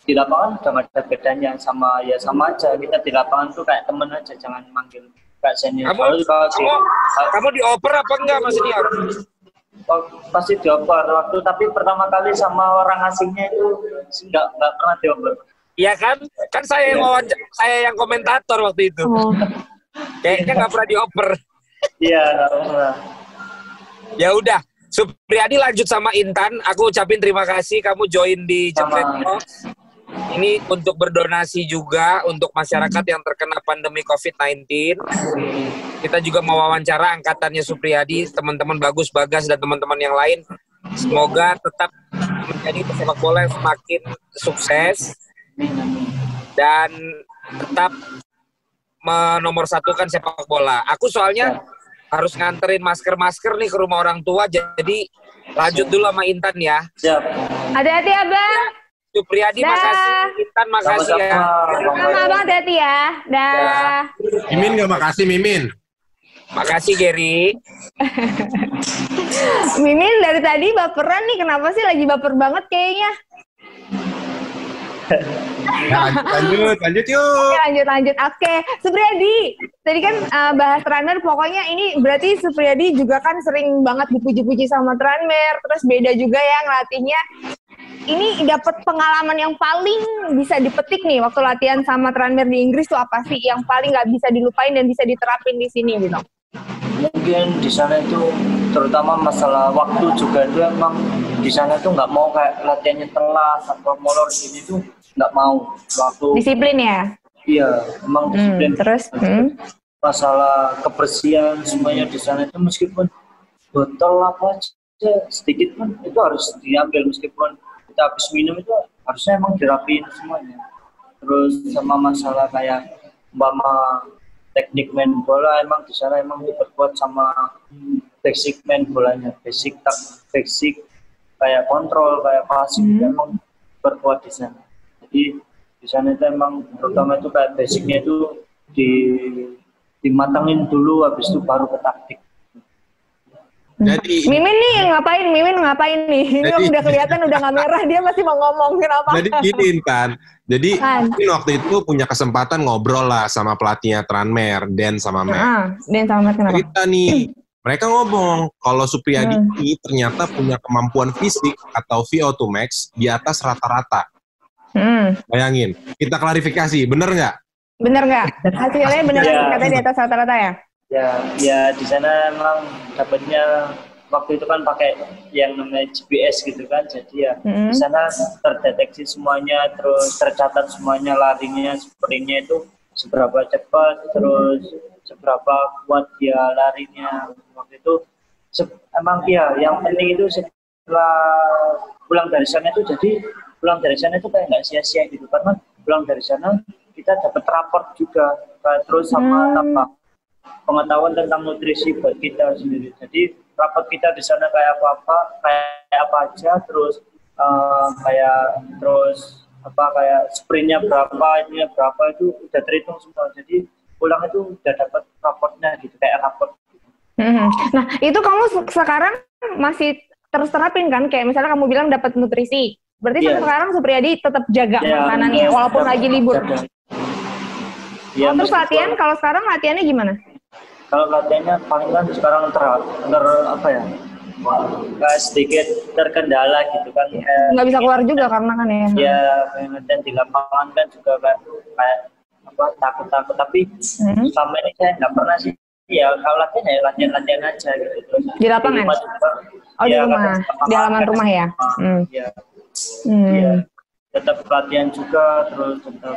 di lapangan udah nggak ada bedanya sama ya sama aja kita di lapangan tuh kayak temen aja jangan manggil kayak senior. Kamu, Kalau kalau di- kamu, kamu dioper apa enggak sama senior? Oh, pasti dioper waktu tapi pertama kali sama orang asingnya itu nggak nggak pernah dioper. Iya kan? Kan saya yang wawancara, saya yang komentator waktu itu. Oh. Kayaknya nggak pernah dioper. Iya nggak pernah. Ya udah, Supriyadi lanjut sama Intan. Aku ucapin terima kasih kamu join di. Jepret Talks. Ini untuk berdonasi juga untuk masyarakat yang terkena pandemi COVID-19. Kita juga mau wawancara angkatannya Supriyadi, teman-teman Bagus, Bagas, dan teman-teman yang lain. semoga tetap menjadi pesepak bola yang semakin sukses dan tetap menomorsatukan sepak bola. Aku soalnya harus nganterin masker-masker nih ke rumah orang tua, jadi lanjut dulu sama Intan ya. Siap. Hati-hati abang. Supriyadi Dah. makasih, Intan makasih ya. Sama-sama. Sama abang hati-hati ya. Dah. Mimin nggak makasih Mimin. Makasih Gary. Mimin dari tadi baperan nih. Kenapa sih lagi baper banget kayaknya? Lanjut, lanjut, lanjut yuk. Oke lanjut lanjut. Oke, Supriyadi. Tadi kan uh, bahas Tranmer, pokoknya ini berarti Supriyadi juga kan sering banget dipuji-puji sama Tranmer. Terus beda juga ya ngelatihnya. Ini dapat pengalaman yang paling bisa dipetik nih waktu latihan sama Tranmer di Inggris tuh apa sih yang paling nggak bisa dilupain dan bisa diterapin di sini gitu? Mungkin di sana itu terutama masalah waktu juga itu emang di sana tuh nggak mau kayak latihannya telat atau molor gini tuh nggak mau. Waktu Disiplin ya. iya emang Hmm, disiplin. terus? Hmm. masalah kebersihan semuanya di sana itu meskipun botol apa aja sedikit pun itu harus diambil. Meskipun kita habis minum itu harusnya emang dirapiin semuanya. Terus sama masalah kayak umpama teknik main bola emang di sana emang diperkuat sama basic main bolanya. Basic tak basic kayak kontrol kayak passing itu emang berkuat di sana. Jadi di sana itu emang terutama itu kayak basicnya itu di dimatangin dulu habis itu baru ke taktik Jadi Mimin nih ngapain? Mimin ngapain nih? Ini Jadi- udah kelihatan udah nggak merah dia masih mau ngomong kenapa? jadi gini kan. Jadi Kan. waktu itu punya kesempatan ngobrol lah sama pelatihnya Tranmer, Den sama Mer. Ah, Dan sama Matt kenapa? Cerita nih, mereka ngomong kalau Supriyadi Hmm. ini ternyata punya kemampuan fisik atau VO2 max di atas rata-rata. Hmm, Bayangin, kita klarifikasi, bener nggak? bener nggak? Hasilnya bener Iya. katanya di atas rata-rata ya? Ya ya di sana emang dapatnya waktu itu kan pakai yang namanya GPS gitu kan jadi ya Hmm. di sana terdeteksi semuanya terus tercatat semuanya larinya sprintnya itu seberapa cepat terus seberapa kuat dia larinya waktu itu se- emang iya yang penting itu setelah pulang dari sana itu jadi pulang dari sana itu kayak nggak sia-sia gitu karena pulang dari sana kita dapat raport juga terus sama Hmm. apa pengetahuan tentang nutrisi buat kita sendiri. Jadi rapat kita di sana kayak apa apa, kayak apa aja, terus eh, kayak terus apa kayak sprintnya berapa, ini berapa itu udah terhitung semua. Jadi pulang itu udah dapat raportnya gitu, kayak raport. Hmm. Nah, itu kamu se- sekarang masih terus terapin kan? Kayak misalnya kamu bilang dapat nutrisi. Berarti Iya. sampai sekarang Supriyadi tetap jaga Ya, makanannya walaupun lagi libur. jaga. Ya, Oh, terus latihan kalau sekarang latihannya gimana? Kalau latihannya paling kan sekarang ter, ter apa ya kayak sedikit terkendala gitu kan Kayak- Nggak bisa keluar juga karena kan ya. ya latihan di lapangan kan juga kayak, kayak apa takut-takut tapi Hmm. selama ini saya nggak pernah sih ya kalau latihan ya latihan-latihan aja gitu terus Di lapangan? rumah juga, Oh, di ya, rumah. Di halaman rumah ya? Hmm. ya Hmm. ya tetap latihan juga terus tetap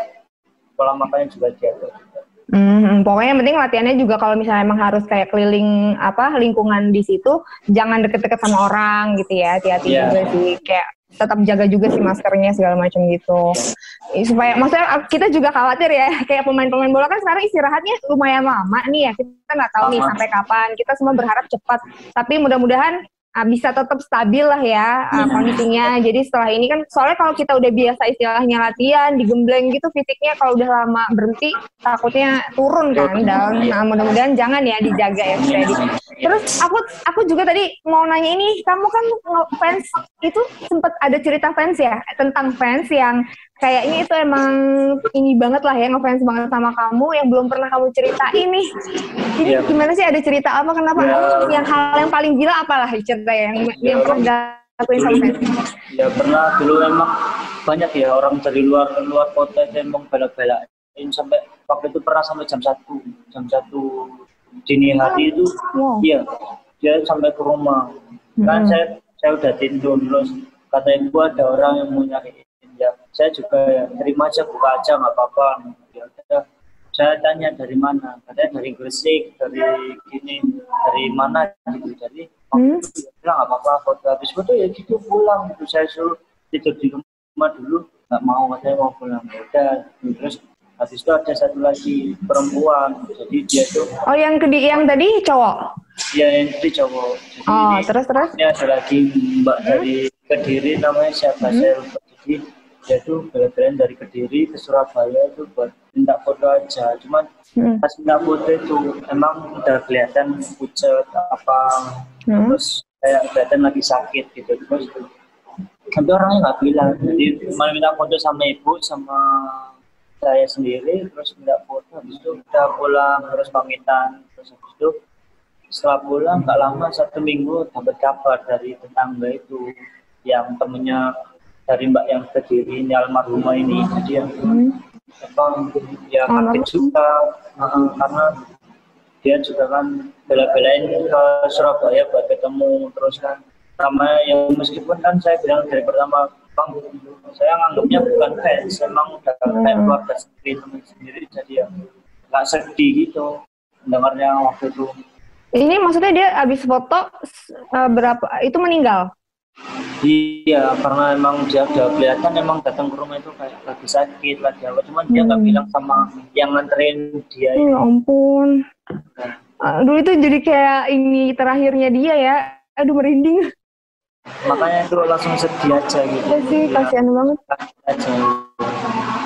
pola makannya juga diatur Hmm, pokoknya yang penting latihannya juga kalau misalnya emang harus kayak keliling apa lingkungan di situ, jangan deket-deket sama orang gitu ya, hati-hati Iya. juga sih, kayak tetap jaga juga sih maskernya segala macam gitu. Supaya maksudnya kita juga khawatir ya, kayak pemain-pemain bola kan sekarang istirahatnya lumayan lama nih ya, kita nggak tahu nih sampai kapan. Kita semua berharap cepat, tapi mudah-mudahan ah, bisa tetap stabil lah ya Iya. kondisinya. Jadi setelah ini kan, soalnya kalau kita udah biasa istilahnya latihan, digembleng gitu fisiknya kalau udah lama berhenti takutnya turun kan down. Nah, mudah-mudahan jangan ya dijaga ya Freddy. Terus aku aku juga tadi mau nanya ini, kamu kan fans itu sempat ada cerita fans ya tentang fans yang kayaknya itu emang ini banget lah ya ngefans banget sama kamu yang belum pernah kamu ceritain nih. Ini Iya. gimana sih ada cerita apa? Kenapa? Ya. Yang hal yang paling gila apalah cerita yang yang pernah dilakuin sama fans? ya pernah dulu emang banyak ya orang dari luar luar kota itu emang bela-belain sampai waktu itu pernah sampai jam satu jam satu dini hari itu Wow. iya dia sampai ke rumah kan Hmm. saya saya udah tidur terus kata ibu ada orang yang mau nyariin ya saya juga ya terima aja buka aja nggak apa-apa. Ya udah saya tanya dari mana? Katanya dari Gresik dari gini dari mana gitu. Jadi Hmm. bilang nggak apa-apa foto habis. Foto ya gitu pulang gitu. Saya suruh tidur di rumah dulu nggak mau katanya mau pulang. Ya udah terus habis itu ada satu lagi perempuan. Jadi dia tuh Oh, yang kedi yang tadi cowok. dia yang itu cowok. Jadi Oh, ini, terus terus. ini ada lagi mbak dari kediri namanya siapa? Saya lupa. Jadi tuh bela-belain dari kediri ke Surabaya itu buat minta foto aja. Cuman Hmm. pas minta foto itu emang udah kelihatan pucet apa Hmm. terus kayak kelihatan lagi sakit gitu. Terus tapi orangnya nggak bilang. Jadi cuma minta foto sama ibu sama saya sendiri terus minta foto. Habis itu udah pulang terus pamitan. Terus habis itu setelah pulang nggak lama satu minggu dapat kabar dari tetangga itu yang temennya dari mbak yang berdiri ini almarhumah ini. Jadi yang Hmm. apa ya kaget juga uh, karena dia juga kan bela-belain ke Surabaya buat ketemu. Terus kan sama yang meskipun kan saya bilang dari pertama bang saya nganggapnya bukan fans emang udah kayak keluarga sendiri teman sendiri jadi ya nggak sedih gitu dengarnya waktu itu. Ini maksudnya dia habis foto eh, berapa itu meninggal. Iya, karena emang dia udah kelihatan emang datang ke rumah itu kayak lagi sakit, lagi apa. Cuman dia nggak Hmm. bilang sama yang nganterin dia Oh, ya ampun. Aduh itu jadi kayak ini terakhirnya dia ya. Aduh merinding. Makanya itu langsung sedih aja gitu. Ya sih, Iya, kasihan banget. sedih aja.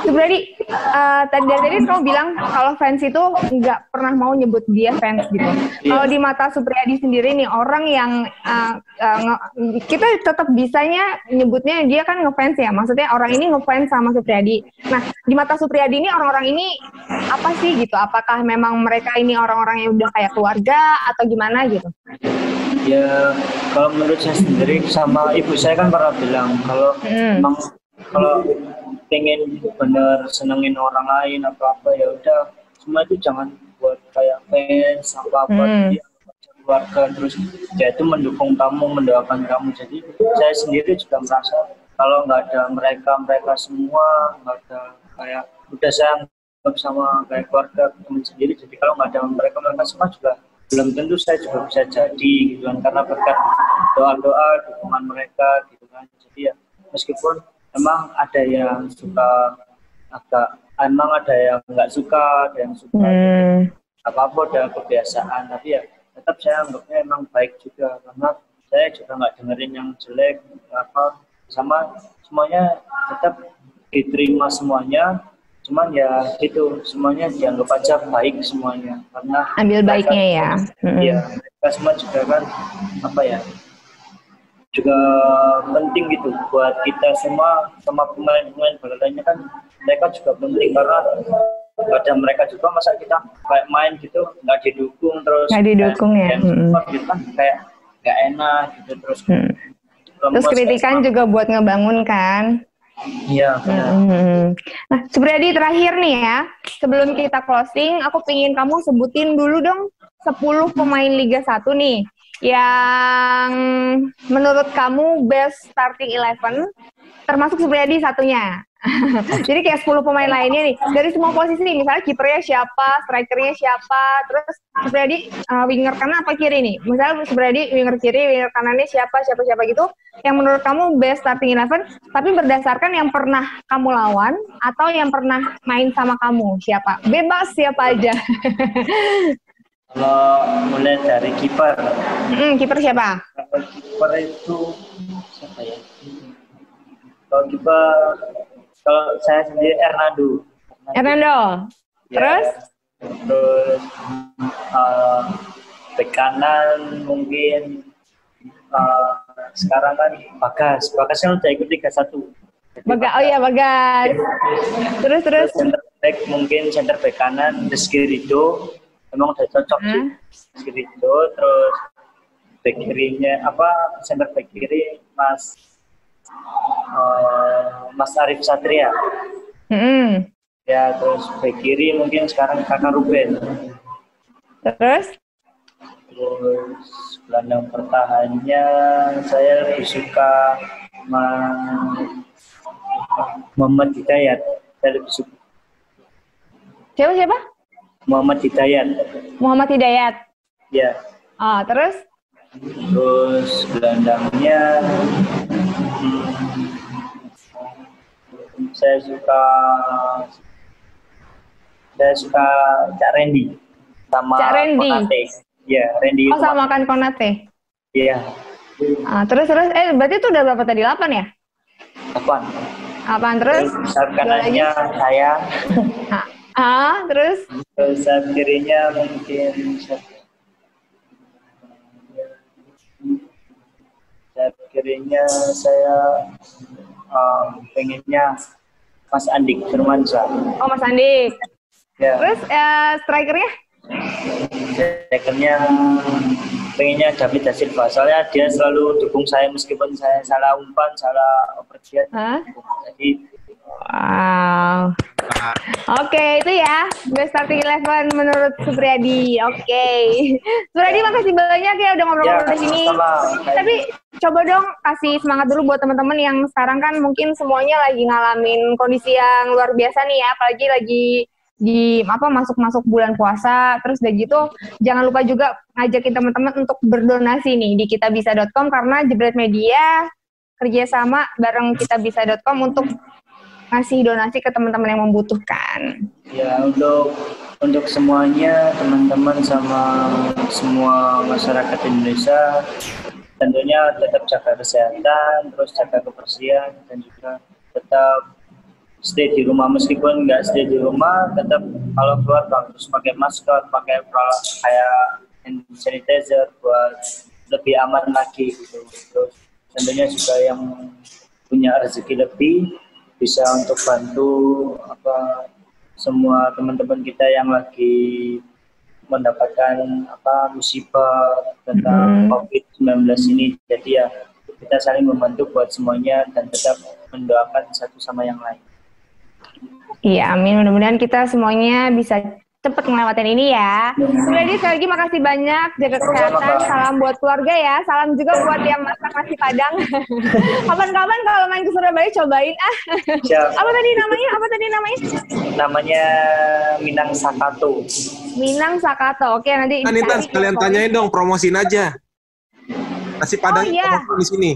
Sebenarnya eh, tadi dari tadi kamu bilang kalau fans itu nggak pernah mau nyebut dia fans gitu. Kalau di mata Supriyadi sendiri nih orang yang eh, nge- kita tetap bisanya nyebutnya dia kan ngefans ya. Maksudnya orang ini ngefans sama Supriyadi. Nah di mata Supriyadi ini orang-orang ini apa sih gitu? Apakah memang mereka ini orang-orang yang udah kayak keluarga atau gimana gitu? Ya, kalau menurut saya sendiri sama ibu saya kan pernah bilang kalau Hmm. emang kalau pengen bener senengin orang lain apa apa ya udah. Semua itu jangan buat kayak fans apa apa Hmm. jadi keluarga terus dia itu mendukung kamu mendoakan kamu. Jadi saya sendiri juga merasa kalau nggak ada mereka mereka semua nggak ada kayak udah saya sama kayak keluarga teman sendiri. Jadi kalau nggak ada mereka mereka semua juga belum tentu saya juga bisa jadi gitu kan. Karena berkat doa doa dukungan mereka gitu kan. Jadi ya meskipun emang ada yang suka agak emang ada yang nggak suka ada yang suka Hmm. apa apa udah kebiasaan tapi ya tetap saya anggapnya emang baik juga karena saya juga nggak dengerin yang jelek apa sama semuanya tetap diterima semuanya cuman ya gitu semuanya dianggap aja baik semuanya karena Ambil baiknya ya. Hmm. Iya, mereka semua juga kan apa ya juga penting gitu buat kita semua sama pemain-pemain bola lainnya kan mereka juga penting karena pada mereka juga masa kita kayak main gitu nggak didukung terus Nggak didukung ya, kayak mm-mm. support gitu kan kayak nggak enak gitu terus Hmm. Terus kritikan juga buat ngebangun kan. iya. Hmm. Nah, Supriyadi terakhir nih ya, sebelum kita closing, aku pingin kamu sebutin dulu dong 10 pemain Liga 1 nih yang menurut kamu best starting 11 termasuk Supriyadi satunya. Jadi kayak 10 pemain lainnya nih, dari semua posisi nih, misalnya kipernya siapa, strikernya siapa, terus Supriyadi uh, winger kanan apa kiri nih? Misalnya Supriyadi winger kiri, winger kanannya siapa, siapa, siapa gitu, yang menurut kamu best starting 11, tapi berdasarkan yang pernah kamu lawan atau yang pernah main sama kamu, siapa? Bebas siapa aja. kalau mulai dari kiper Hmm, kiper siapa? kalau kiper itu siapa ya kalau kiper kalau saya sendiri Hernando Hernando. Ya, Terus? terus uh, bek kanan mungkin uh, sekarang kan Bagas Bagas kan udah ikut Liga 1 Bagas, oh iya Bagas. Terus, terus. terus center back mungkin center back kanan Rizky Rido emang udah cocok sih Hmm. Rizky Rido terus back kirinya apa center back kiri Mas uh, Mas Arif Satria Hmm. ya terus back kiri mungkin sekarang kakak Ruben Terus? terus gelandang pertahannya saya lebih suka Ma- Muhammad Hidayat saya lebih suka Siapa siapa? Muhammad Hidayat Muhammad Hidayat. ya Oh, terus? Terus gelandangnya hmm, saya suka saya suka Cak Randy sama Cak Randy. Konate. Iya, Randy. Oh, sama makan Konate. Iya. Ah, terus terus eh berarti itu udah berapa tadi? 8 ya? Apaan? Apaan terus? Terus kanannya saya, Ah, ah, terus? Sayap kirinya mungkin sayap kirinya saya um, pengennya Mas Andik Firmansyah. Oh, Mas Andi. Ya. Terus eh, strikernya? Strikernya pengennya David da Silva. Soalnya dia selalu dukung saya meskipun saya salah umpan, salah operasi. Hah? Jadi Wow. Oke, itu ya best starting eleven menurut Supriyadi. Oke. Supriyadi makasih banyak ya udah ngobrol-ngobrol Ya, di sini. Tapi coba dong kasih semangat dulu buat teman-teman yang sekarang kan mungkin semuanya lagi ngalamin kondisi yang luar biasa nih ya, apalagi lagi di apa masuk-masuk bulan puasa terus udah gitu jangan lupa juga ngajakin teman-teman untuk berdonasi nih di kitabisa.com karena Jebret Media kerjasama bareng kitabisa.com untuk ngasih donasi ke teman-teman yang membutuhkan. ya untuk untuk semuanya teman-teman sama semua masyarakat Indonesia tentunya tetap jaga kesehatan, terus jaga kebersihan dan juga tetap stay di rumah meskipun nggak stay di rumah tetap kalau keluar harus pakai masker, pakai peralatan kayak hand sanitizer buat lebih aman lagi gitu. Terus tentunya juga yang punya rezeki lebih bisa untuk bantu apa semua teman-teman kita yang lagi mendapatkan apa musibah tentang Hmm. COVID-19 ini. Jadi ya kita saling membantu buat semuanya dan tetap mendoakan satu sama yang lain. Iya, amin. Mudah-mudahan kita semuanya bisa cepat ngelewatin ini ya. Supriyadi sekali lagi makasih banyak. Jaga kesehatan. Salam buat keluarga ya. Salam juga buat yang masak nasi padang. Kapan-kapan kalau main ke Surabaya cobain ah. Siap. Apa tadi namanya? Apa tadi namanya? Namanya Minang Sakato. Minang Sakato. Oke, nanti Kan sekalian infonya. tanyain dong, promosiin aja. Nasi padang Oh, iya. di sini.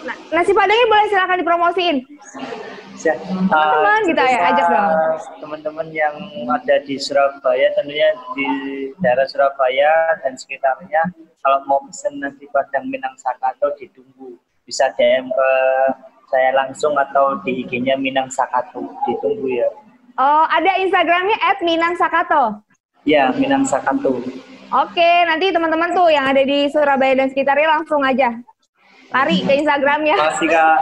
Nah, nasi padangnya boleh silakan dipromosiin. Siap. Teman-teman kita ya, ajak dong. Teman-teman yang ada di Surabaya, tentunya di daerah Surabaya dan sekitarnya, kalau mau pesen nasi padang Minang Sakato ditunggu. Bisa DM ke saya langsung atau di IG-nya Minang Sakato. Ditunggu ya. Oh, ada Instagramnya @minangsakato. Ya, Minang Sakato. Oke, nanti teman-teman tuh yang ada di Surabaya dan sekitarnya langsung aja lari ke Instagramnya. Makasih Kak.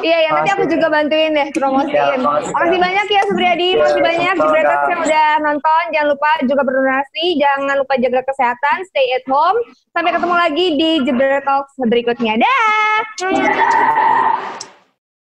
Iya, ya nanti aku juga bantuin deh promosiin. Ya, makasih, banyak ya Supriyadi, Ya, makasih banyak Kak. yang udah nonton. Jangan lupa juga berdonasi, jangan lupa jaga kesehatan, stay at home. Sampai ketemu lagi di Jebret Talks berikutnya. Dah.